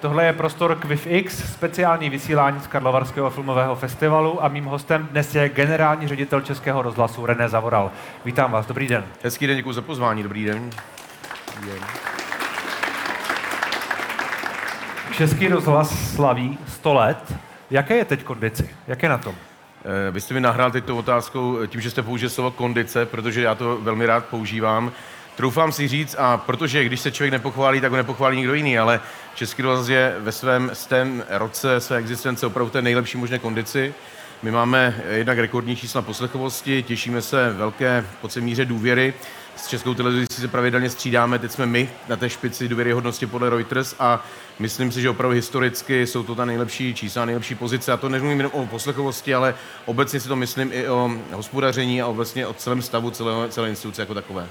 Tohle je prostor QuiffX, speciální vysílání z Karlovarského filmového festivalu a mým hostem dnes je generální ředitel Českého rozhlasu René Zavoral. Vítám vás, dobrý den. Hezký den, děkuji za pozvání, dobrý den. Dobrý den. Český rozhlas slaví 100 let. Jaké je teď kondici? Jak je na tom? Eh, Vy jste mi nahrál teď tu otázkou tím, že jste použil slovo kondice, protože já to velmi rád používám. Troufám si říct, a protože když se člověk nepochválí, tak ho nepochválí nikdo jiný, ale Český rozhlas je ve svém stém roce své existence opravdu té nejlepší možné kondici. My máme jednak rekordní čísla poslechovosti, těšíme se velké po míře důvěry. S českou televizí se pravidelně střídáme, teď jsme my na té špici důvěryhodnosti podle Reuters a myslím si, že opravdu historicky jsou to ta nejlepší čísla, nejlepší pozice. A to nemluvím jenom o poslechovosti, ale obecně si to myslím i o hospodaření a obecně o celém stavu celé, celé instituce jako takové.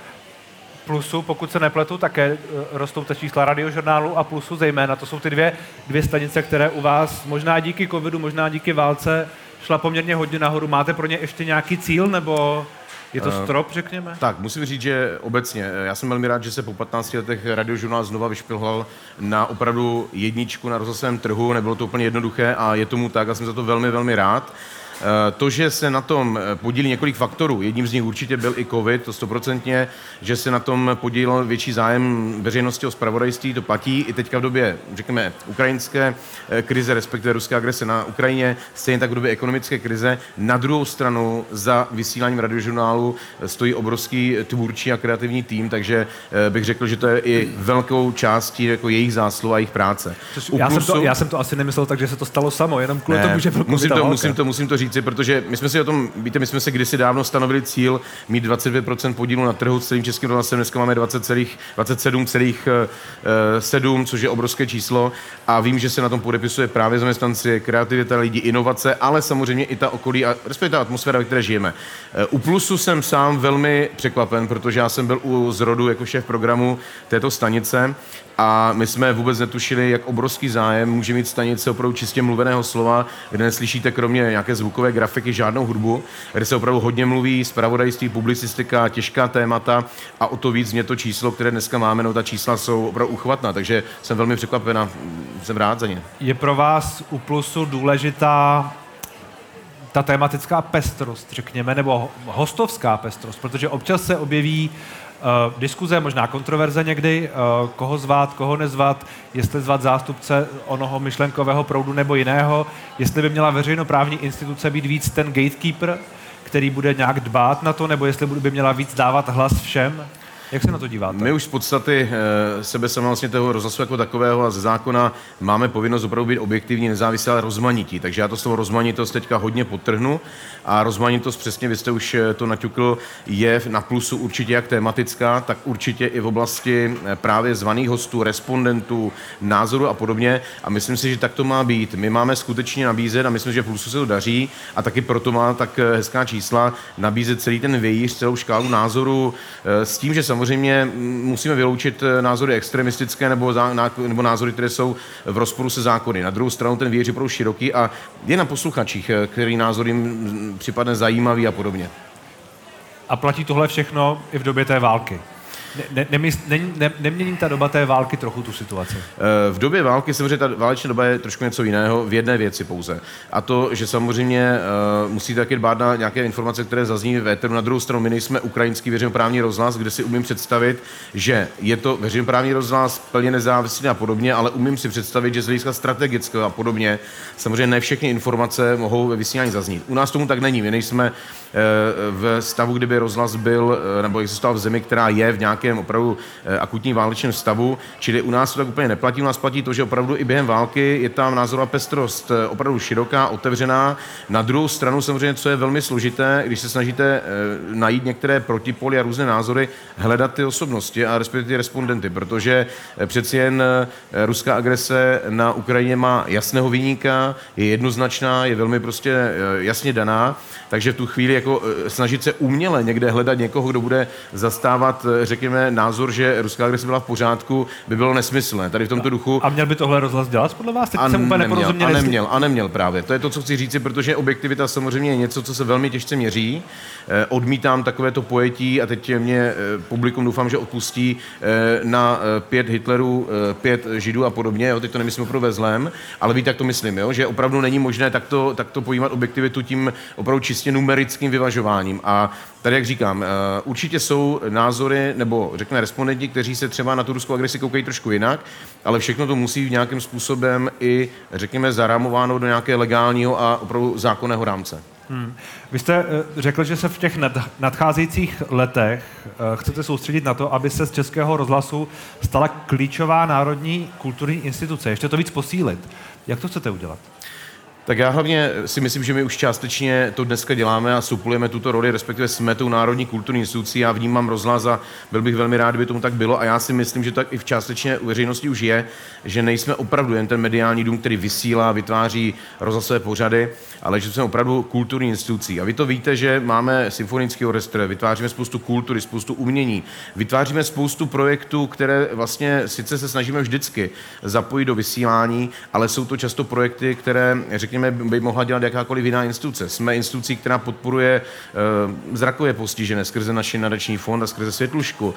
Plusu, pokud se nepletu, také eh, rostou ta čísla radiožurnálu a Plusu zejména. To jsou ty dvě, dvě stanice, které u vás možná díky covidu, možná díky válce šla poměrně hodně nahoru. Máte pro ně ještě nějaký cíl, nebo je to strop, řekněme? Tak, musím říct, že obecně, eh, já jsem velmi rád, že se po 15 letech radiožurnál znova vyšpilhal na opravdu jedničku na rozhlasovém trhu, nebylo to úplně jednoduché a je tomu tak a jsem za to velmi, velmi rád. Eh, To, že se na tom eh, podílí několik faktorů, jedním z nich určitě byl i COVID, to stoprocentně, že se na tom podílel větší zájem veřejnosti o spravodajství, to platí i teďka v době, řekněme, ukrajinské eh, krize, respektive ruské agrese na Ukrajině, stejně tak v době ekonomické krize. Na druhou stranu za vysíláním radiožurnálu stojí obrovský tvůrčí a kreativní tým, takže bych řekl, že to je i velkou částí jako jejich zásluh a jejich práce. Což já, jsem to, já jsem to asi nemyslel tak, že se to stalo samo, jenom kvůli tomu, že byl musím to, musím to, musím to říci, protože my jsme si o tom, víte, my jsme si kdysi dávno stanovili cíl mít 22% podílu na trhu s celým českým rozhlasem, dneska máme 27,7, což je obrovské číslo. A vím, že se na tom podepisuje právě zaměstnanci, kreativita lidí, inovace, ale samozřejmě i ta okolí a respektive ta atmosféra, ve které žijeme. Eh, U Plusu jsem sám velmi překvapen, protože já jsem byl u zrodu jako šéf programu této stanice a my jsme vůbec netušili, jak obrovský zájem může mít stanice opravdu čistě mluveného slova, kde neslyšíte kromě nějaké zvukové grafiky žádnou hudbu, kde se opravdu hodně mluví, zpravodajství, publicistika, těžká témata a o to víc mě to číslo, které dneska máme, no ta čísla jsou opravdu uchvatná, takže jsem velmi překvapen a jsem rád za ně. Je pro vás u Plusu důležitá ta tematická pestrost, řekněme, nebo ho- hostovská pestrost, protože občas se objeví uh, diskuze, možná kontroverze někdy, uh, koho zvat, koho nezvat, jestli zvat zástupce onoho myšlenkového proudu nebo jiného, jestli by měla veřejnoprávní instituce být víc ten gatekeeper, který bude nějak dbát na to, nebo jestli by měla víc dávat hlas všem. Jak se na to díváte? My už z podstaty e, sebe sama vlastně toho rozhlasu jako takového a ze zákona máme povinnost opravdu být objektivní, nezávislí, ale rozmanití. Takže já to slovo rozmanitost teďka hodně potrhnu a rozmanitost, přesně vy jste už eh, to naťukl, je na plusu určitě jak tematická, tak určitě i v oblasti eh, právě zvaných hostů, respondentů, názoru a podobně. A myslím si, že tak to má být. My máme skutečně nabízet a myslím, že plusu se to daří a taky proto má tak eh, hezká čísla nabízet celý ten vějíř, celou škálu názorů eh, s tím, že samozřejmě mm, musíme vyloučit eh, názory extremistické nebo, zá, nebo názory, které jsou v rozporu se zákony. Na druhou stranu ten je opravdu široký a je na posluchačích, eh, který názor jim mm, připadne zajímavý a podobně. A platí tohle všechno i v době té války. Ne, ne, ne, ne, nemění ta doba té války trochu tu situaci? Eh, V době války samozřejmě ta váleční doba je trošku něco jiného, v jedné věci pouze. A to, že samozřejmě uh, musí taky dbát na nějaké informace, které zazní v éteru. Na druhou stranu, my nejsme ukrajinský veřejnoprávní rozhlas, kde si umím představit, že je to veřejnoprávní rozhlas plně nezávislý a podobně, ale umím si představit, že z hlediska strategického a podobně, samozřejmě ne všechny informace mohou ve vysílání zaznít. U nás tomu tak není. My nejsme v stavu, kdyby rozhlas byl, eh, nebo existoval v zemi, která je v nějakém opravdu eh, akutním válečném stavu, čili u nás to tak úplně neplatí. U nás platí to, že opravdu i během války je tam názorová pestrost eh, opravdu široká, otevřená. Na druhou stranu samozřejmě, co je velmi složité, když se snažíte eh, najít některé protipoly a různé názory, hledat ty osobnosti a respektive ty respondenty, protože eh, přeci jen eh, ruská agrese na Ukrajině má jasného vyníka, je jednoznačná, je velmi prostě eh, jasně daná, takže v tu chvíli, jako eh, snažit se uměle někde hledat někoho, kdo bude zastávat, eh, řekněme, názor, že ruská agrese byla v pořádku, by bylo nesmyslné. Tady v tomto duchu. A měl by tohle rozhlas dělat podle vás? Teď a jsem úplně neměl, a neměl, a neměl právě. To je to, co chci říci, protože objektivita samozřejmě je něco, co se velmi těžce měří. Eh, Odmítám takovéto pojetí a teď mě publikum doufám, že odpustí na pět Hitlerů, pět Židů a podobně. Jo? Teď to nemyslím opravdu ve zlém, ale víte, jak to myslím, jo? že opravdu není možné takto, takto pojímat objektivitu tím opravdu čistě numerickým vyvažováním. A tady, jak říkám, eh, určitě jsou názory, nebo řekněme respondenti, kteří se třeba na tu ruskou agresi koukají trošku jinak, ale všechno to musí v nějakým způsobem i, řekněme, zarámováno do nějaké legálního a opravdu zákonného rámce. Hmm. Vy jste eh, řekl, že se v těch nad, nadcházejících letech eh, chcete soustředit na to, aby se z Českého rozhlasu stala klíčová národní kulturní instituce. Ještě to víc posílit. Jak to chcete udělat? Tak já hlavně si myslím, že my už částečně to dneska děláme a suplujeme tuto roli, respektive jsme tou národní kulturní institucí. Já vnímám rozhlas a byl bych velmi rád, kdyby tomu tak bylo. A já si myslím, že tak i v částečně u veřejnosti už je, že nejsme opravdu jen ten mediální dům, který vysílá, vytváří rozhlasové pořady, ale že jsme opravdu kulturní institucí. A vy to víte, že máme symfonický orchestr, vytváříme spoustu kultury, spoustu umění, vytváříme spoustu projektů, které vlastně sice se snažíme vždycky zapojit do vysílání, ale jsou to často projekty, které, řekněme, by mohla dělat jakákoliv jiná instituce. Jsme institucí, která podporuje e, zrakové postižené skrze naši nadační fond a skrze Světlušku.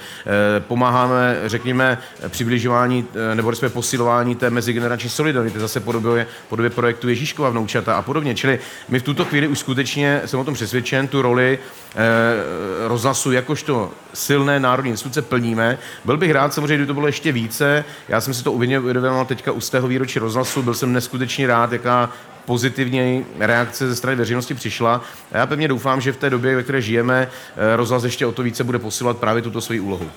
E, pomáháme, řekněme, přibližování e, nebo respektive posilování té mezigenerační solidarity, zase podobě, podobě projektu Ježíškova vnoučata a podobně. Čili my v tuto chvíli už skutečně, jsem o tom přesvědčen, tu roli e, rozhlasu jakožto silné národní instituce plníme. Byl bych rád samozřejmě, kdyby to bylo ještě více. Já jsem si to uvědomil teďka u z tého výročí rozhlasu, byl jsem neskutečně rád, jaká pozitivní reakce ze strany veřejnosti přišla. A já pevně doufám, že v té době, ve které žijeme, rozhlas ještě o to více bude posilovat právě tuto svoji úlohu.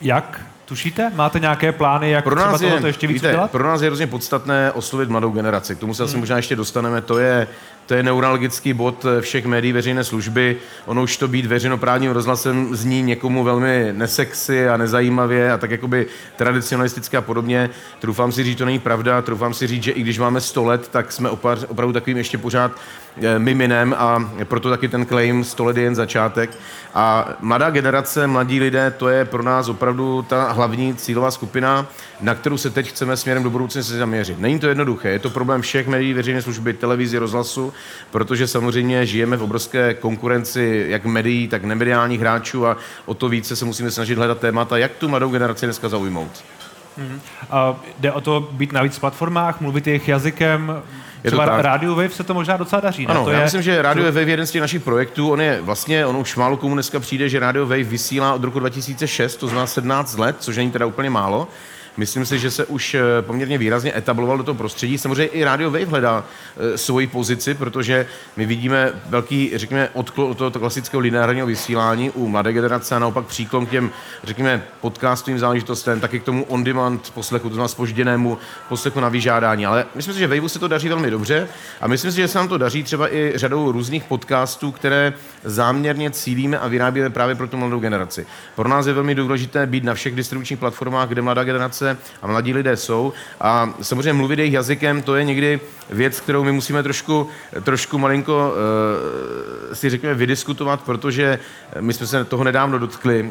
Jak? Tušíte? Máte nějaké plány, jak pro nás třeba je, to ještě víc víte, udělat? Pro nás je hrozně podstatné oslovit mladou generaci. K tomu se asi hmm. možná ještě dostaneme. To je, to je neuralgický bod všech médií veřejné služby. Ono už to být veřejnoprávním rozhlasem zní někomu velmi nesexy a nezajímavě a tak jakoby tradicionalisticky a podobně. Trufám si říct, to není pravda. Trufám si říct, že i když máme 100 let, tak jsme opravdu takovým ještě pořád miminem a proto taky ten claim 100 let je jen začátek. A mladá generace, mladí lidé, to je pro nás opravdu ta hlavní cílová skupina, na kterou se teď chceme směrem do budoucnosti zaměřit. Není to jednoduché, je to problém všech médií veřejné služby, televizi, rozhlasu, protože samozřejmě žijeme v obrovské konkurenci jak médií, tak nemediálních hráčů a o to více se musíme snažit hledat témata, jak tu mladou generaci dneska zaujmout. Mm-hmm. A jde o to být na víc platformách, mluvit jejich jazykem, je Třeba to Radio Wave se to možná docela daří. Ano, to já je... myslím, že Radio Wave je jeden z těch našich projektů. On je vlastně, on už málo komu dneska přijde, že Radio Wave vysílá od roku 2006, to znamená 17 let, což není teda úplně málo. Myslím si, že se už poměrně výrazně etabloval do toho prostředí. Samozřejmě i Radio Wave hledá e, svoji pozici, protože my vidíme velký, řekněme, odklon od tohoto klasického lineárního vysílání u mladé generace a naopak příklon k těm, řekněme, podcastovým záležitostem, taky k tomu on-demand poslechu, to znamená spožděnému poslechu na vyžádání. Ale myslím si, že Waveu se to daří velmi dobře a myslím si, že se nám to daří třeba i řadou různých podcastů, které záměrně cílíme a vyrábíme právě pro tu mladou generaci. Pro nás je velmi důležité být na všech distribučních platformách, kde mladá generace a mladí lidé jsou. A samozřejmě mluvit jejich jazykem, to je někdy věc, kterou my musíme trošku, trošku malinko uh, si řekněme vydiskutovat, protože my jsme se toho nedávno dotkli, uh,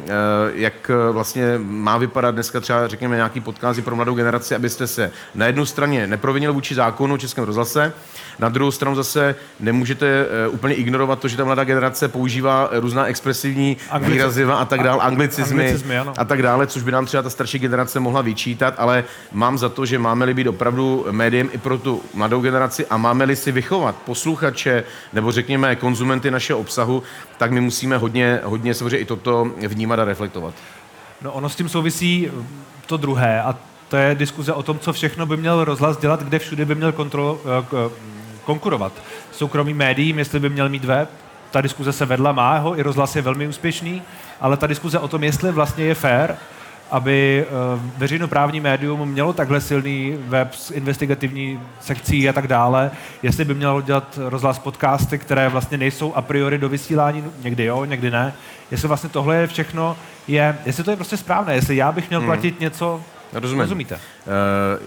jak vlastně má vypadat dneska třeba, řekněme, nějaký podcast pro mladou generaci, abyste se na jednu straně neprovinil vůči zákonu o Českém rozhlase, na druhou stranu zase nemůžete uh, úplně ignorovat to, že ta mladá generace používá různá expresivní Anglici- výraziva a tak dále, anglicizmy, anglicizmy a tak dále, což by nám třeba ta starší generace mohla vyčítat, ale mám za to, že máme-li být opravdu médiem i pro tu mladou generaci a máme-li si vychovat posluchače nebo řekněme konzumenty našeho obsahu, tak my musíme hodně, hodně samozřejmě i toto vnímat a reflektovat. No ono s tím souvisí to druhé a to je diskuze o tom, co všechno by měl rozhlas dělat, kde všude by měl kontrol, konkurovat. Soukromý médiím, jestli by měl mít web, ta diskuze se vedla, má ho, i rozhlas je velmi úspěšný, ale ta diskuze o tom, jestli vlastně je fair, aby veřejnoprávní médium mělo takhle silný web s investigativní sekcí a tak dále, jestli by mělo dělat rozhlas podcasty, které vlastně nejsou a priori do vysílání, někdy jo, někdy ne, jestli vlastně tohle je všechno, je, jestli to je prostě správné, jestli já bych měl platit hmm. něco Rozumím. Rozumíte? Uh,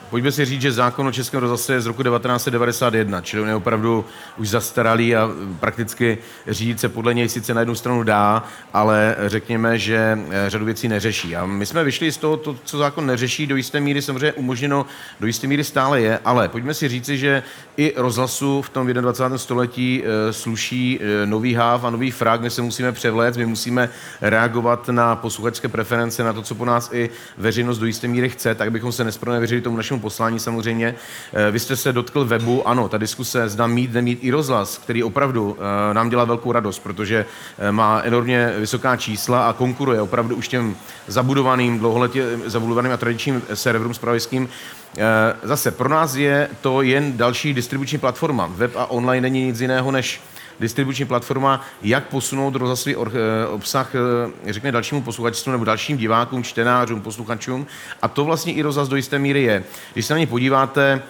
pojďme si říct, že zákon o Českém rozhlase je z roku 1991, čili on je opravdu už zastaralý a prakticky řídit se podle něj sice na jednu stranu dá, ale řekněme, že eh, řadu věcí neřeší. A my jsme vyšli z toho, to, co zákon neřeší, do jisté míry samozřejmě umožněno, do jisté míry stále je, ale pojďme si říci, že i rozhlasu v tom 21. století uh, sluší nový háv a nový frak, my se musíme převléct, my musíme reagovat na posluchačské preference, na to, co po nás i veřejnost do jisté míry chce, tak bychom se nespronevěřili tomu našemu poslání samozřejmě. Eh, vy jste se dotkl webu, ano, ta diskuse zda mít, nemít i rozhlas, který opravdu eh, nám dělá velkou radost, protože eh, má enormně vysoká čísla a konkuruje opravdu už těm zabudovaným, dlouholetě zabudovaným a tradičním serverům spravodajským. Zase pro nás je to jen další distribuční platforma. Web a online není nic jiného než distribuční platforma, jak posunout rozhlasový eh, obsah, eh, řekne dalšímu posluchačstvu nebo dalším divákům, čtenářům, posluchačům. A to vlastně i rozhlas do jisté míry je. Když se na ně podíváte,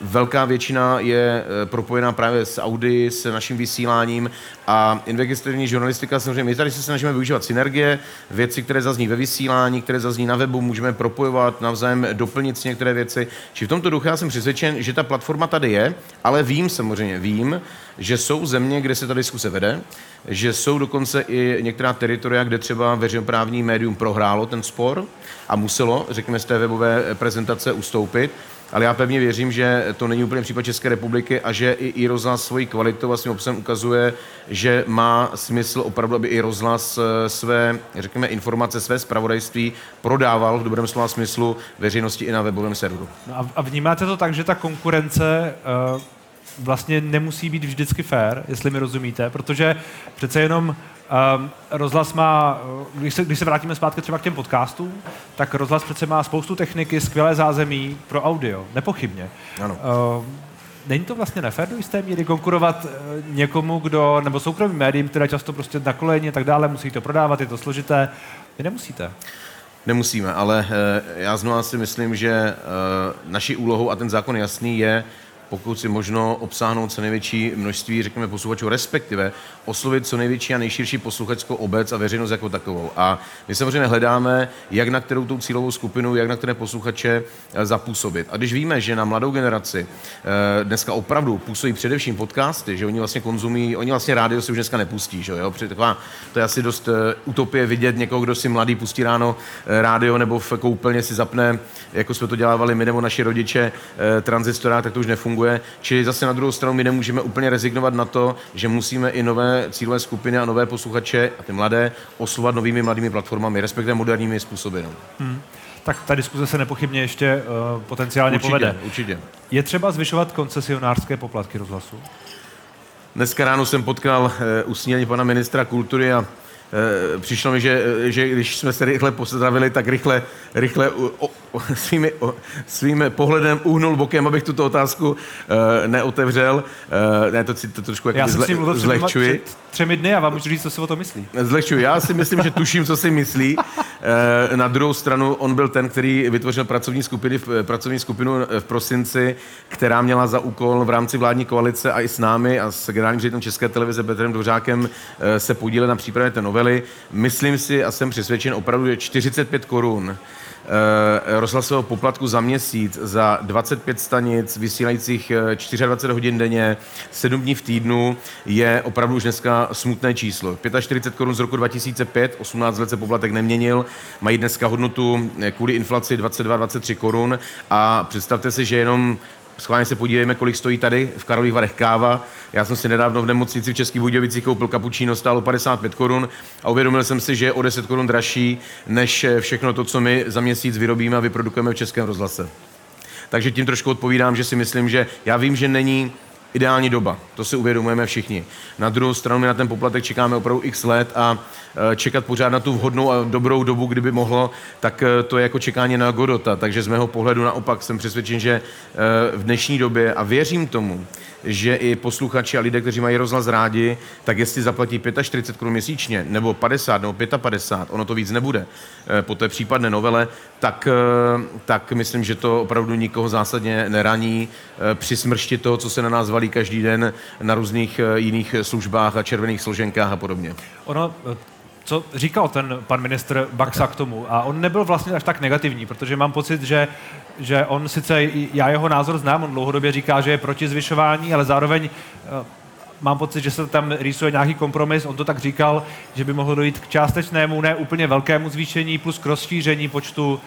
velká většina je eh, propojená právě s Audi, s naším vysíláním a investigativní žurnalistika, samozřejmě my tady se snažíme využívat synergie, věci, které zazní ve vysílání, které zazní na webu, můžeme propojovat, navzájem doplnit si některé věci. Či v tomto duchu já jsem přesvědčen, že ta platforma tady je, ale vím samozřejmě, vím, že jsou země, kde se ta diskuse vede, že jsou dokonce i některá teritoria, kde třeba veřejnoprávní médium prohrálo ten spor a muselo, řekněme, z té webové prezentace ustoupit ale já pevně věřím, že to není úplně případ České republiky a že i, i rozhlas svojí kvalitou a svým obsahem ukazuje, že má smysl opravdu, aby i rozhlas své, řekněme, informace, své zpravodajství prodával v dobrém slova smyslu veřejnosti i na webovém serveru. No a vnímáte to tak, že ta konkurence uh vlastně nemusí být vždycky fair, jestli mi rozumíte, protože přece jenom Um, rozhlas má, když se, když se vrátíme zpátky třeba k těm podcastům, tak rozhlas přece má spoustu techniky, skvělé zázemí pro audio, nepochybně. Ano. Uh, není to vlastně nefér do jisté míry konkurovat uh, někomu, kdo, nebo soukromým médiím, které často prostě na koleni a tak dále, musí to prodávat, je to složité. Vy nemusíte. Nemusíme, ale uh, já znovu si myslím, že uh, naší úlohou, a ten zákon jasný, je pokud si možno obsáhnout co největší množství, řekněme, posluchačů, respektive oslovit co největší a nejširší posluchačskou obec a veřejnost jako takovou. A my samozřejmě hledáme, jak na kterou tou cílovou skupinu, jak na které posluchače eh, zapůsobit. A když víme, že na mladou generaci eh, dneska opravdu působí především podcasty, že oni vlastně konzumují, oni vlastně rádio si už dneska nepustí, že jo? Taková, to je asi dost eh, utopie vidět někoho, kdo si mladý pustí ráno rádio nebo v koupelně si zapne, jako jsme to dělávali my nebo naši rodiče, tranzistorák, tak to už nefunguje funguje. Čili zase na druhou stranu my nemůžeme úplně rezignovat na to, že musíme i nové cílové skupiny a nové posluchače a ty mladé oslovat novými mladými platformami, respektive moderními způsoby. No. Hmm. Tak ta diskuze se nepochybně ještě uh, potenciálně určitě, povede. Určitě. Je třeba zvyšovat koncesionářské poplatky rozhlasu? Dneska ráno jsem potkal uh, usnění pana ministra kultury a uh, přišlo mi, že, že když jsme se rychle pozdravili, tak rychle, rychle svými, svým pohledem uhnul bokem, abych tuto otázku uh, neotevřel. Uh, ne, to si to trošku jako Já jsem zle, mluvil zlehčuji. Před třemi dny a vám můžu říct, co si o to myslí. Zlehčuji. Já si myslím, že tuším, co si myslí. Uh, na druhou stranu, on byl ten, který vytvořil pracovní, skupiny, pracovní skupinu v prosinci, která měla za úkol v rámci vládní koalice a i s námi a s generálním ředitelem České televize Petrem Dvořákem uh, se podílet na přípravě té novely. Myslím si a jsem přesvědčen opravdu, že 45 korun rozhlasového poplatku za měsíc za 25 stanic vysílajících 24 eh, hodin denně, 7 dní v týdnu je opravdu už dneska smutné číslo. 45 korun z roku 2005, 18 let se poplatek neměnil, mají dneska hodnotu eh, kvůli inflaci 22-23 korun a představte si, že jenom Schválně se podívejme, kolik stojí tady v Karlových Varech káva. Já jsem si nedávno v nemocnici v Českých Budějovicích koupil kapučíno, stálo 55 korun a uvědomil jsem si, že je o 10 korun dražší než všechno to, co my za měsíc vyrobíme a vyprodukujeme v Českém rozhlase. Takže tím trošku odpovídám, že si myslím, že já vím, že není ideální doba. To si uvědomujeme všichni. Na druhou stranu my na ten poplatek čekáme opravdu x let a e, čekat pořád na tu vhodnou a dobrou dobu, kdyby mohlo, tak e, to je jako čekání na Godota. Takže z mého pohledu naopak jsem přesvědčen, že e, v dnešní době, a věřím tomu, že i posluchači a lidé, kteří mají rozhlas rádi, tak jestli zaplatí 45 korun měsíčně, nebo 50, nebo 55, ono to víc nebude, eh, po té případné novele, tak, eh, tak myslím, že to opravdu nikoho zásadně neraní eh, při smršti toho, co se na nás valí každý den na různých jiných službách a červených složenkách a podobně. Ono, co říkal ten pan ministr Baxa k tomu. A on nebyl vlastně až tak negativní, protože mám pocit, že, že on sice, já jeho názor znám, on dlouhodobě říká, že je proti zvyšování, ale zároveň eh, mám pocit, že se tam rýsuje nějaký kompromis. On to tak říkal, že by mohlo dojít k částečnému, ne úplně velkému zvýšení plus k rozšíření počtu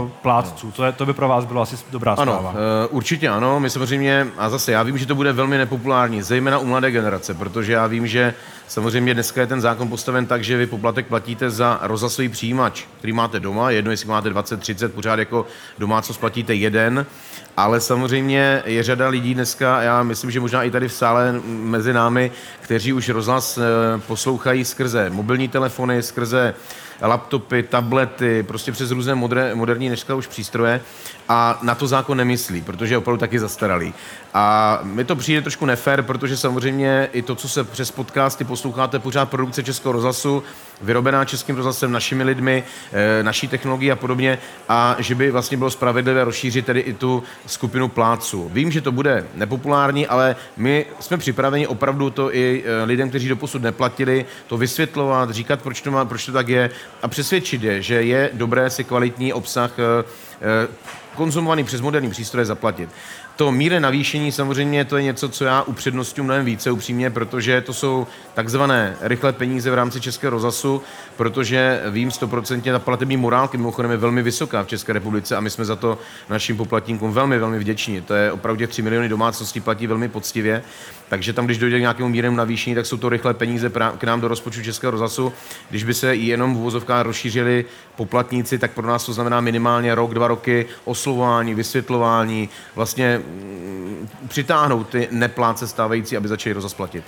uh, plátců. To, je, to by pro vás bylo asi dobrá ano, zpráva. Uh, určitě ano. My samozřejmě, a zase já vím, že to bude velmi nepopulární, zejména u mladé generace, protože já vím, že samozřejmě dneska je ten zákon postaven tak, že vy poplatek platíte za rozhlasový přijímač, který máte doma, jedno, jestli máte 20, 30, pořád jako domácnost platíte jeden, ale samozřejmě je řada lidí dneska, já myslím, že možná i tady v sále mezi námi, kteří už rozhlas eh, poslouchají skrze mobilní telefony, skrze laptopy, tablety, prostě přes různé moderní dneska už přístroje a na to zákon nemyslí, protože je opravdu taky zastaralý. A mi to přijde trošku nefér, protože samozřejmě i to, co se přes podcasty posloucháte, pořád produkce Českého rozhlasu, vyrobená Českým rozhlasem, našimi lidmi, e, naší technologií a podobně, a že by vlastně bylo spravedlivé rozšířit tedy i tu skupinu pláců. Vím, že to bude nepopulární, ale my jsme připraveni opravdu to i e, lidem, kteří doposud neplatili, to vysvětlovat, říkat, proč to, má, proč to tak je a přesvědčit je, že je dobré si kvalitní obsah e, konzumovaný přes moderní přístroje zaplatit. To míre navýšení samozřejmě to je něco, co já upřednostňuji mnohem více upřímně, protože to jsou takzvané rychlé peníze v rámci Českého rozhlasu, protože vím stoprocentně, ta platební morálka mimochodem je velmi vysoká v České republice a my jsme za to našim poplatníkům velmi, velmi vděční. To je opravdu 3 miliony domácností platí velmi poctivě, takže tam, když dojde k nějakému mírnému navýšení, tak jsou to rychlé peníze k nám do rozpočtu Českého rozhlasu. Když by se jenom v uvozovkách rozšířili poplatníci, tak pro nás to znamená minimálně rok, dva roky oslovování, vysvětlování, vlastně mm, přitáhnout ty nepláce stávající, aby začali rozasplatit.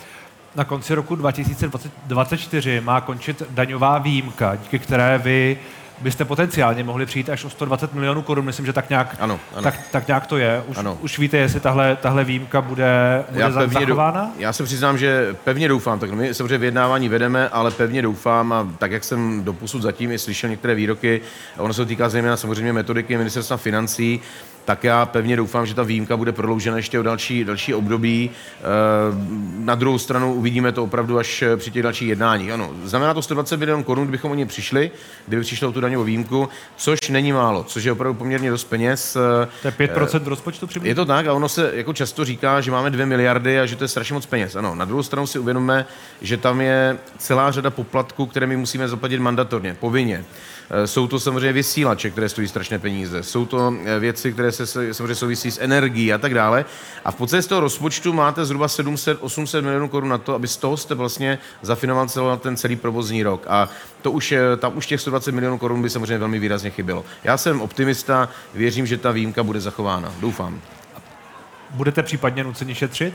Na konci roku 2024 má končit daňová výjimka, díky které vy byste potenciálně mohli přijít až o 120 milionů korun. Myslím, že tak nějak, ano, ano. Tak, tak nějak to je. Už, ano. už víte, jestli tahle, tahle výjimka bude, bude já pevně zachována? Dou, já se přiznám, že pevně doufám. Tak my samozřejmě vyjednávání vedeme, ale pevně doufám a tak, jak jsem doposud zatím i slyšel některé výroky, ono se týká zejména samozřejmě metodiky ministerstva financí, tak já pevně doufám, že ta výjimka bude prodloužena ještě o další, další období. Eh, na druhou stranu uvidíme to opravdu až při těch dalších jednáních. Ano, znamená to 120 milionů korun, kdybychom o ně přišli, kdyby přišlo tu daňovou výjimku, což není málo, což je opravdu poměrně dost peněz. Eh, to je 5% uh, rozpočtu přibližně? Je to tak a ono se jako často říká, že máme 2 miliardy a že to je strašně moc peněz. Ano, na druhou stranu si uvědomíme, že tam je celá řada poplatků, které my musíme zaplatit mandatorně, povinně. Eh, jsou to samozřejmě vysílače, které stojí strašné peníze. Jsou to eh, věci, které se samozřejmě souvisí s energií a tak dále. A v podstatě z toho rozpočtu máte zhruba 700-800 milionů korun na to, aby z toho jste vlastně zafinoval ten celý provozní rok. A to už, tam už těch 120 milionů korun by samozřejmě velmi výrazně chybělo. Já jsem optimista, věřím, že ta výjimka bude zachována. Doufám. Budete případně nuceni šetřit?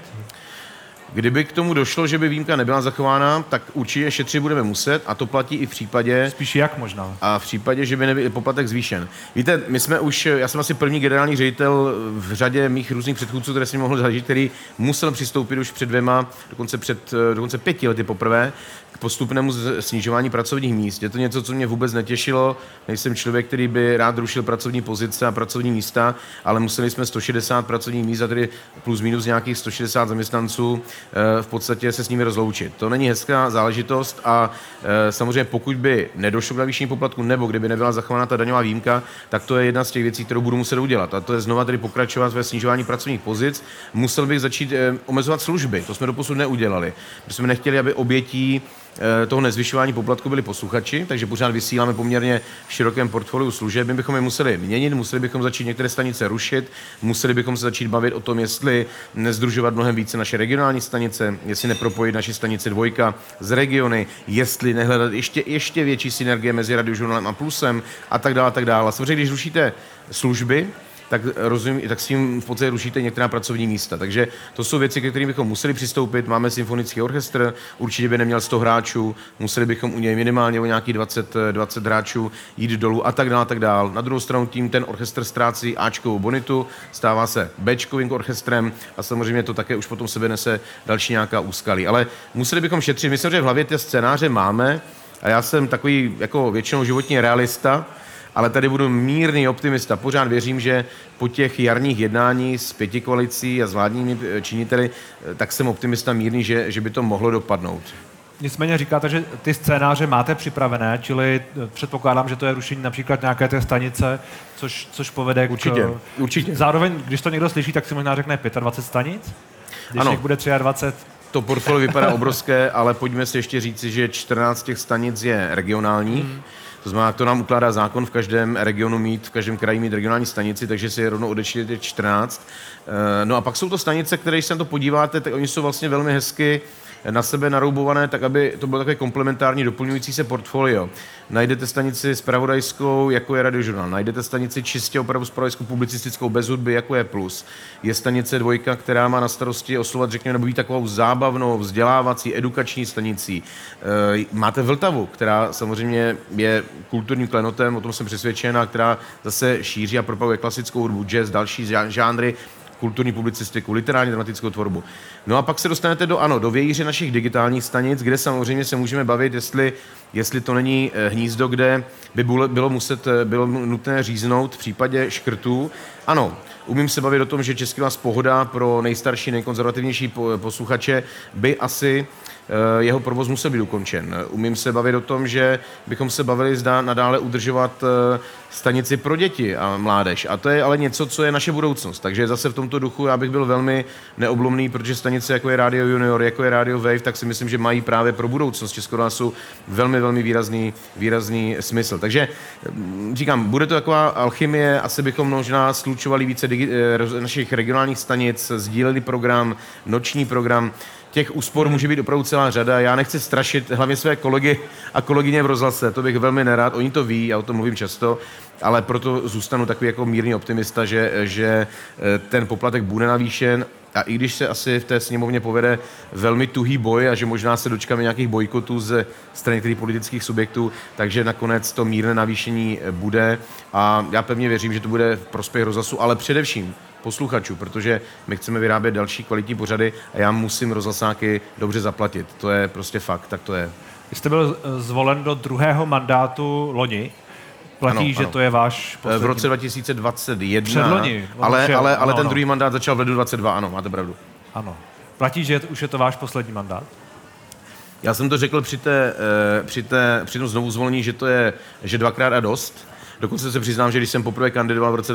Kdyby k tomu došlo, že by výjimka nebyla zachována, tak určitě šetřit budeme muset a to platí i v případě... Spíš jak možná. A v případě, že by nebyl poplatek zvýšen. Víte, my jsme už, já jsem asi první generální ředitel v řadě mých různých předchůdců, které jsem mohl zažít, který musel přistoupit už před dvěma, dokonce před dokonce pěti lety poprvé, k postupnému snižování pracovních míst. Je to něco, co mě vůbec netěšilo. Nejsem člověk, který by rád rušil pracovní pozice a pracovní místa, ale museli jsme 160 pracovních míst a tedy plus minus nějakých 160 zaměstnanců eh, v podstatě se s nimi rozloučit. To není hezká záležitost a eh, samozřejmě pokud by nedošlo k navýšení poplatku nebo kdyby nebyla zachována ta daňová výjimka, tak to je jedna z těch věcí, kterou budu muset udělat. A to je znova tedy pokračovat ve snižování pracovních pozic. Musel bych začít eh, omezovat služby. To jsme doposud neudělali. My jsme nechtěli, aby obětí toho nezvyšování poplatku byli posluchači, takže pořád vysíláme poměrně v širokém portfoliu služeb. My bychom je museli měnit, museli bychom začít některé stanice rušit, museli bychom se začít bavit o tom, jestli nezdružovat mnohem více naše regionální stanice, jestli nepropojit naši stanice dvojka z regiony, jestli nehledat ještě, ještě větší synergie mezi radiožurnálem a plusem a tak dále, a tak dále. Samozřejmě, když rušíte služby, tak, rozumím, tak s tím v podstatě rušíte některá pracovní místa. Takže to jsou věci, ke kterým bychom museli přistoupit. Máme symfonický orchestr, určitě by neměl 100 hráčů, museli bychom u něj minimálně o nějaký 20, 20 hráčů jít dolů a tak dále, a tak dále. Na druhou stranu tím ten orchestr ztrácí Ačkovou bonitu, stává se Bčkovým orchestrem a samozřejmě to také už potom sebe nese další nějaká úskalí. Ale museli bychom šetřit. Myslím, že v hlavě ty scénáře máme, a já jsem takový jako většinou životní realista, ale tady budu mírný optimista. Pořád věřím, že po těch jarních jednání s pěti koalicí a s vládními eh, činiteli, eh, tak jsem optimista mírný, že, že by to mohlo dopadnout. Nicméně říkáte, že ty scénáře máte připravené, čili eh, předpokládám, že to je rušení například nějaké té stanice, což, což povede k... Určitě, určitě. Zároveň, když to někdo slyší, tak si možná řekne 25 stanic? Když ano. bude 23, to portfolio vypadá obrovské, ale pojďme si ještě říci, že 14 těch stanic je regionální. Hmm. To znamená, to nám ukládá zákon v každém regionu mít, v každém kraji mít regionální stanici, takže si je rovnou odečili těch 14. Eh, no a pak jsou to stanice, které, když se to podíváte, tak oni jsou vlastně velmi hezky na sebe naroubované, tak aby to bylo takové komplementární, doplňující se portfolio. Najdete stanici spravodajskou, jako je radiožurnál. Najdete stanici čistě opravdu spravodajskou publicistickou bez hudby, jako je Plus. Je stanice dvojka, která má na starosti oslovat, řekněme, nebo být takovou zábavnou, vzdělávací, edukační stanicí. E, máte Vltavu, která samozřejmě je kulturním klenotem, o tom jsem přesvědčen, a která zase šíří a propaguje klasickou hudbu, jazz, další žánry, kulturní publicistiku, literární dramatickou tvorbu. No a pak se dostanete do, ano, do vějíře našich digitálních stanic, kde samozřejmě se můžeme bavit, jestli, jestli to není eh, hnízdo, kde by bylo, bylo, muset, eh, bylo nutné říznout v případě škrtů. Ano, umím se bavit o tom, že Český vás pohoda pro nejstarší, nejkonzervativnější posluchače by asi jeho provoz musel být ukončen. Umím se bavit o tom, že bychom se bavili zda nadále udržovat eh, stanici pro děti a mládež. A to je ale něco, co je naše budoucnost. Takže zase v tomto duchu já bych byl velmi neoblomný, protože stanice jako je Radio Junior, jako je Radio Wave, tak si myslím, že mají právě pro budoucnost Českonásu velmi, velmi výrazný, výrazný smysl. Takže mm, říkám, bude to taková alchymie, asi bychom možná slučovali více digi- eh, našich regionálních stanic, sdíleli program, noční program, těch úspor může být opravdu celá řada. Já nechci strašit hlavně své kolegy a kolegyně v rozhlase, to bych velmi nerad. Oni to ví, já o tom mluvím často, ale proto zůstanu takový jako mírný optimista, že, že eh, ten poplatek bude navýšen a i když se asi v té sněmovně povede velmi tuhý boj a že možná se dočkáme nějakých bojkotů ze strany některých politických subjektů, takže nakonec to mírné navýšení bude a já pevně věřím, že to bude v prospěch rozhlasu, ale především posluchačů, protože my chceme vyrábět další kvalitní pořady a já musím rozhlasáky dobře zaplatit. To je prostě fakt, tak to je. Vy jste byl zvolen do druhého mandátu loni. Platí, ano, že ano. to je váš poslední... V roce 2021. Předloni. Ale, ale, ale ano, ten ano. druhý mandát začal v lednu 22, ano, máte pravdu. Ano. Platí, že už je to váš poslední mandát? Já jsem to řekl při, té, eh, při, té, při tom znovu zvolení, že to je že dvakrát a dost. Dokonce se přiznám, že když jsem poprvé kandidoval v roce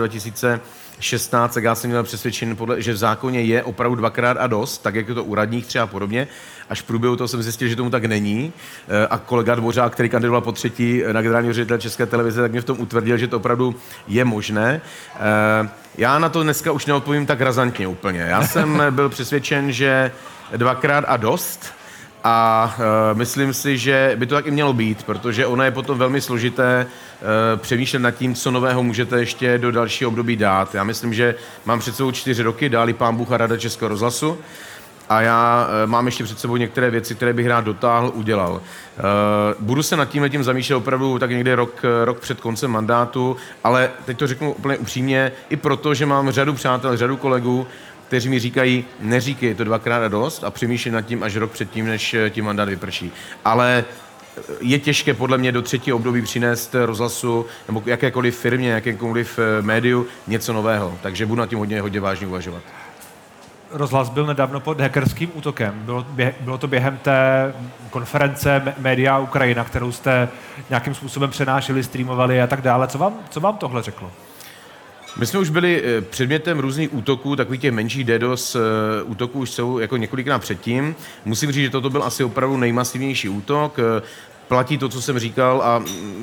2016, tak já jsem měl přesvědčen, že v zákoně je opravdu dvakrát a dost, tak jak je to u radních třeba podobně. Až v průběhu toho jsem zjistil, že tomu tak není. Eh, a kolega Dvořák, který kandidoval po třetí na generálního ředitele České televize, tak mě v tom utvrdil, že to opravdu je možné. Eh, já na to dneska už neodpovím tak razantně úplně. Já jsem byl přesvědčen, že dvakrát a dost, a uh, myslím si, že by to tak i mělo být, protože ono je potom velmi složité uh, přemýšlet nad tím, co nového můžete ještě do dalšího období dát. Já myslím, že mám před sebou čtyři roky, dáli pán Bůh a Rada Českého rozhlasu a já uh, mám ještě před sebou některé věci, které bych rád dotáhl, udělal. Budu se nad tím tím zamýšlet opravdu tak někde rok, rok před koncem mandátu, ale teď to řeknu úplně upřímně, i proto, že mám řadu přátel, řadu kolegů, kteří mi říkají, neříkej to dvakrát a dost a přemýšlej nad tím až rok předtím, než eh, tím mandát vyprší. Ale eh, je těžké podle mě do třetího období přinést rozhlasu nebo jakékoliv firmě, jakékoliv eh, médiu něco nového. Takže budu nad tím hodně, hodně vážně uvažovat. Rozhlas byl nedávno pod hackerským útokem. Bylo, bylo to během té konference Média Ukrajina, kterou jste nějakým způsobem přenášeli, streamovali a tak dále. Co vám, co vám tohle řeklo? My jsme už byli eh, předmětem různých útoků, takových těch menších DDoS eh, útoků už jsou jako několikrát předtím. Musím říct, že toto byl asi opravdu nejmasivnější útok platí to, co jsem říkal a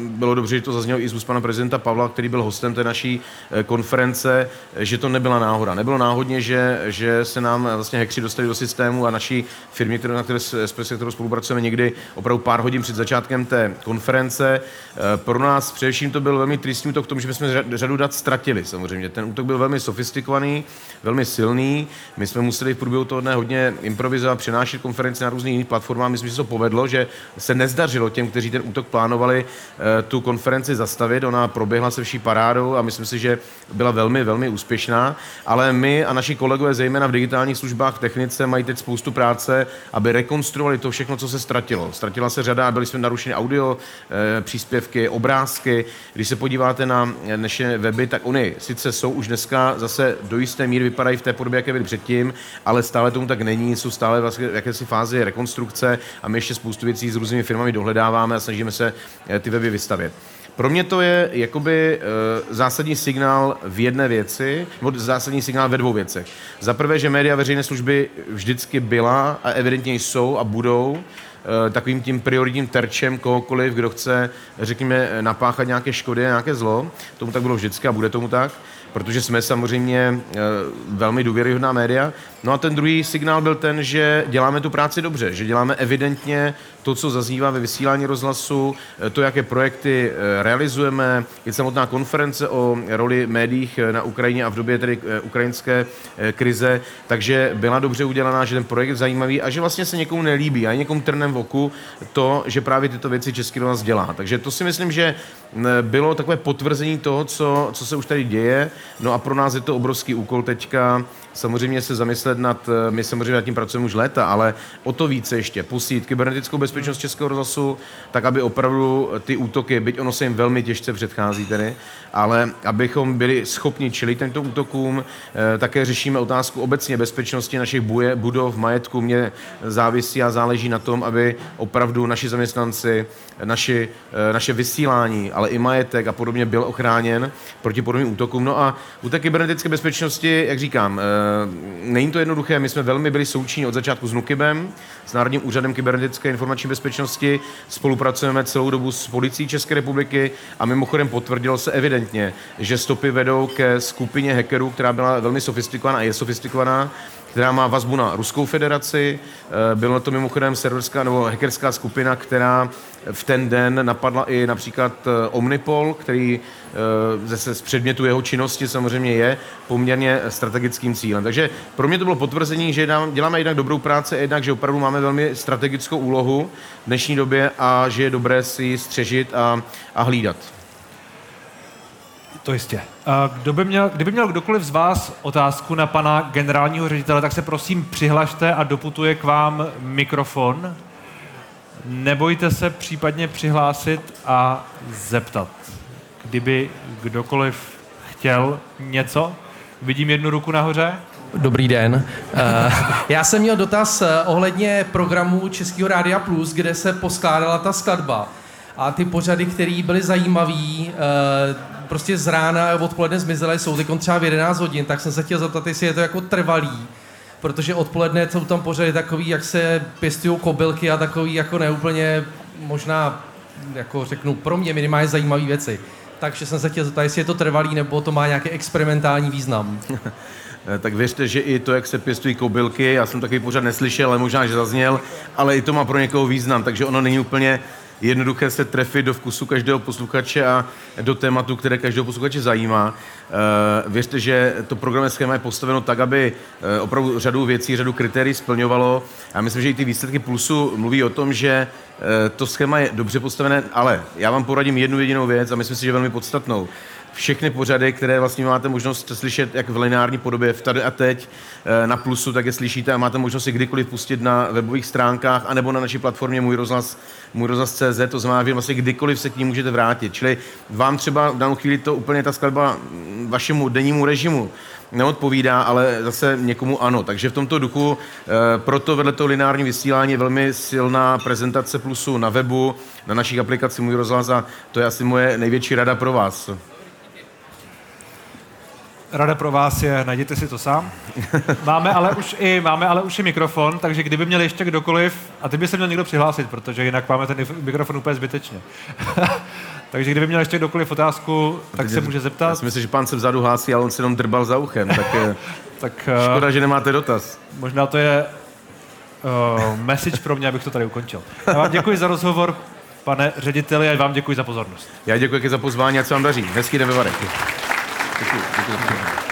bylo dobře, že to zaznělo i z úst pana prezidenta Pavla, který byl hostem té naší eh, konference, že to nebyla náhoda. Nebylo náhodně, že, že se nám vlastně hekři dostali do systému a naší firmě, kterou, na které, s kterou spolupracujeme někdy opravdu pár hodin před začátkem té konference. Eh, pro nás především to byl velmi tristní útok k tomu, že jsme řadu dat ztratili samozřejmě. Ten útok byl velmi sofistikovaný, velmi silný. My jsme museli v průběhu toho dne hodně improvizovat, přenášet konference na různých jiných platformách. Myslím, že se to povedlo, že se nezdařilo těm, kteří ten útok plánovali, eh, tu konferenci zastavit. Ona proběhla se vší parádou a myslím si, že byla velmi, velmi úspěšná, ale my a naši kolegové, zejména v digitálních službách, v technice, mají teď spoustu práce, aby rekonstruovali to všechno, co se ztratilo. Ztratila se řada, byli jsme narušeni audio, eh, příspěvky, obrázky. Když se podíváte na dnešní weby, tak oni sice jsou už dneska zase do jisté míry vypadají v té podobě, jaké byly předtím, ale stále tomu tak není, jsou stále vlastně v jakési fázi rekonstrukce a my ještě spoustu věcí s různými firmami dohledáváme a snažíme se eh, ty weby vystavět. Pro mě to je jakoby e, zásadní signál v jedné věci, nebo zásadní signál ve dvou věcech. Za prvé, že média veřejné služby vždycky byla a evidentně jsou a budou e, takovým tím prioritním terčem kohokoliv, kdo chce, řekněme, napáchat nějaké škody a nějaké zlo. Tomu tak bylo vždycky a bude tomu tak protože jsme samozřejmě eh, velmi důvěryhodná média. No a ten druhý signál byl ten, že děláme tu práci dobře, že děláme evidentně to, co zaznívá ve vysílání rozhlasu, eh, to, jaké projekty eh, realizujeme, je samotná konference o roli médiích na Ukrajině a v době tedy ukrajinské krize, takže byla dobře udělaná, že ten projekt je zajímavý a že vlastně se někomu nelíbí a někomu trnem v oku to, že právě tyto věci Český rozhlas dělá. Takže to si myslím, že bylo takové potvrzení toho, co, co se už tady děje. No a pro nás je to obrovský úkol teďka samozřejmě se zamyslet nad, eh, my samozřejmě nad tím pracujeme už léta, ale o to více ještě posít kybernetickou bezpečnost Českého rozhlasu, tak aby opravdu ty útoky, byť ono se jim velmi těžce předchází tedy, ale abychom byli schopni čelit těmto útokům, eh, také řešíme otázku obecně bezpečnosti našich buje, budov, majetku. Mě závisí a záleží na tom, aby opravdu naši zaměstnanci, naši, eh, naše vysílání, ale i majetek a podobně byl ochráněn proti podobným útokům. No a u té kybernetické bezpečnosti, jak říkám, není to jednoduché, my jsme velmi byli součinní od začátku s NUKIBem, s Národním úřadem kybernetické informační bezpečnosti, spolupracujeme celou dobu s policií České republiky a mimochodem potvrdilo se evidentně, že stopy vedou ke skupině hackerů, která byla velmi sofistikovaná a je sofistikovaná, která má vazbu na Ruskou federaci. Eh, byla to mimochodem serverská nebo hackerská skupina, která v ten den napadla i například eh, Omnipol, který eh, zase z předmětu jeho činnosti samozřejmě je poměrně strategickým cílem. Takže pro mě to bylo potvrzení, že děláme jednak dobrou práci, jednak, že opravdu máme velmi strategickou úlohu v dnešní době a že je dobré si ji střežit a, a hlídat. To jistě. Kdo by měl, kdyby měl kdokoliv z vás otázku na pana generálního ředitele, tak se prosím přihlašte a doputuje k vám mikrofon. Nebojte se případně přihlásit a zeptat. Kdyby kdokoliv chtěl něco, vidím jednu ruku nahoře. Dobrý den. Uh, já jsem měl dotaz uh, ohledně programu Českého Rádia Plus, kde se poskládala ta skladba. A ty pořady, které byly zajímavé, uh, prostě z rána a odpoledne zmizely, jsou teď třeba v 11 hodin, tak jsem se chtěl zeptat, jestli je to jako trvalý, protože odpoledne jsou tam pořady takový, jak se pěstují kobylky a takový jako neúplně možná, jako řeknu, pro mě minimálně zajímavé věci. Takže jsem se chtěl zeptat, jestli je to trvalý, nebo to má nějaký experimentální význam. tak věřte, že i to, jak se pěstují kobylky, já jsem takový pořád neslyšel, ale možná, že zazněl, ale i to má pro někoho význam, takže ono není úplně jednoduché se trefit do vkusu každého posluchače a do tématu, které každého posluchače zajímá. Eh, věřte, že to programové schéma je postaveno tak, aby eh, opravdu řadu věcí, řadu kritérií splňovalo. Já myslím, že i ty výsledky Plusu mluví o tom, že eh, to schéma je dobře postavené, ale já vám poradím jednu jedinou věc a myslím si, že velmi podstatnou všechny pořady, které vlastně máte možnost slyšet jak v lineární podobě v tady a teď na Plusu, tak je slyšíte a máte možnost si kdykoliv pustit na webových stránkách anebo na naší platformě Můj rozhlas můj rozhlas.cz, to znamená, že vlastně kdykoliv se k ní můžete vrátit. Čili vám třeba v danou chvíli to úplně ta skladba vašemu dennímu režimu neodpovídá, ale zase někomu ano. Takže v tomto duchu e, proto vedle toho lineární vysílání je velmi silná prezentace plusu na webu, na našich aplikacích Můj rozhlas a to je asi moje největší rada pro vás. Rada pro vás je, najděte si to sám. Máme ale už i, máme ale už i mikrofon, takže kdyby měl ještě kdokoliv, a ty by se měl někdo přihlásit, protože jinak máme ten mikrofon úplně zbytečně. takže kdyby měl ještě kdokoliv otázku, tak se může zeptat. Já si myslím, že pán se vzadu hlásí, ale on se jenom drbal za uchem, tak, eh, tak eh, škoda, že nemáte dotaz. Možná to je uh, message pro mě, abych to tady ukončil. Já vám děkuji za rozhovor, pane řediteli, a vám děkuji za pozornost. Já děkuji za pozvání a co vám daří. Hezký den ve Varech. Děkuji. Děkuji.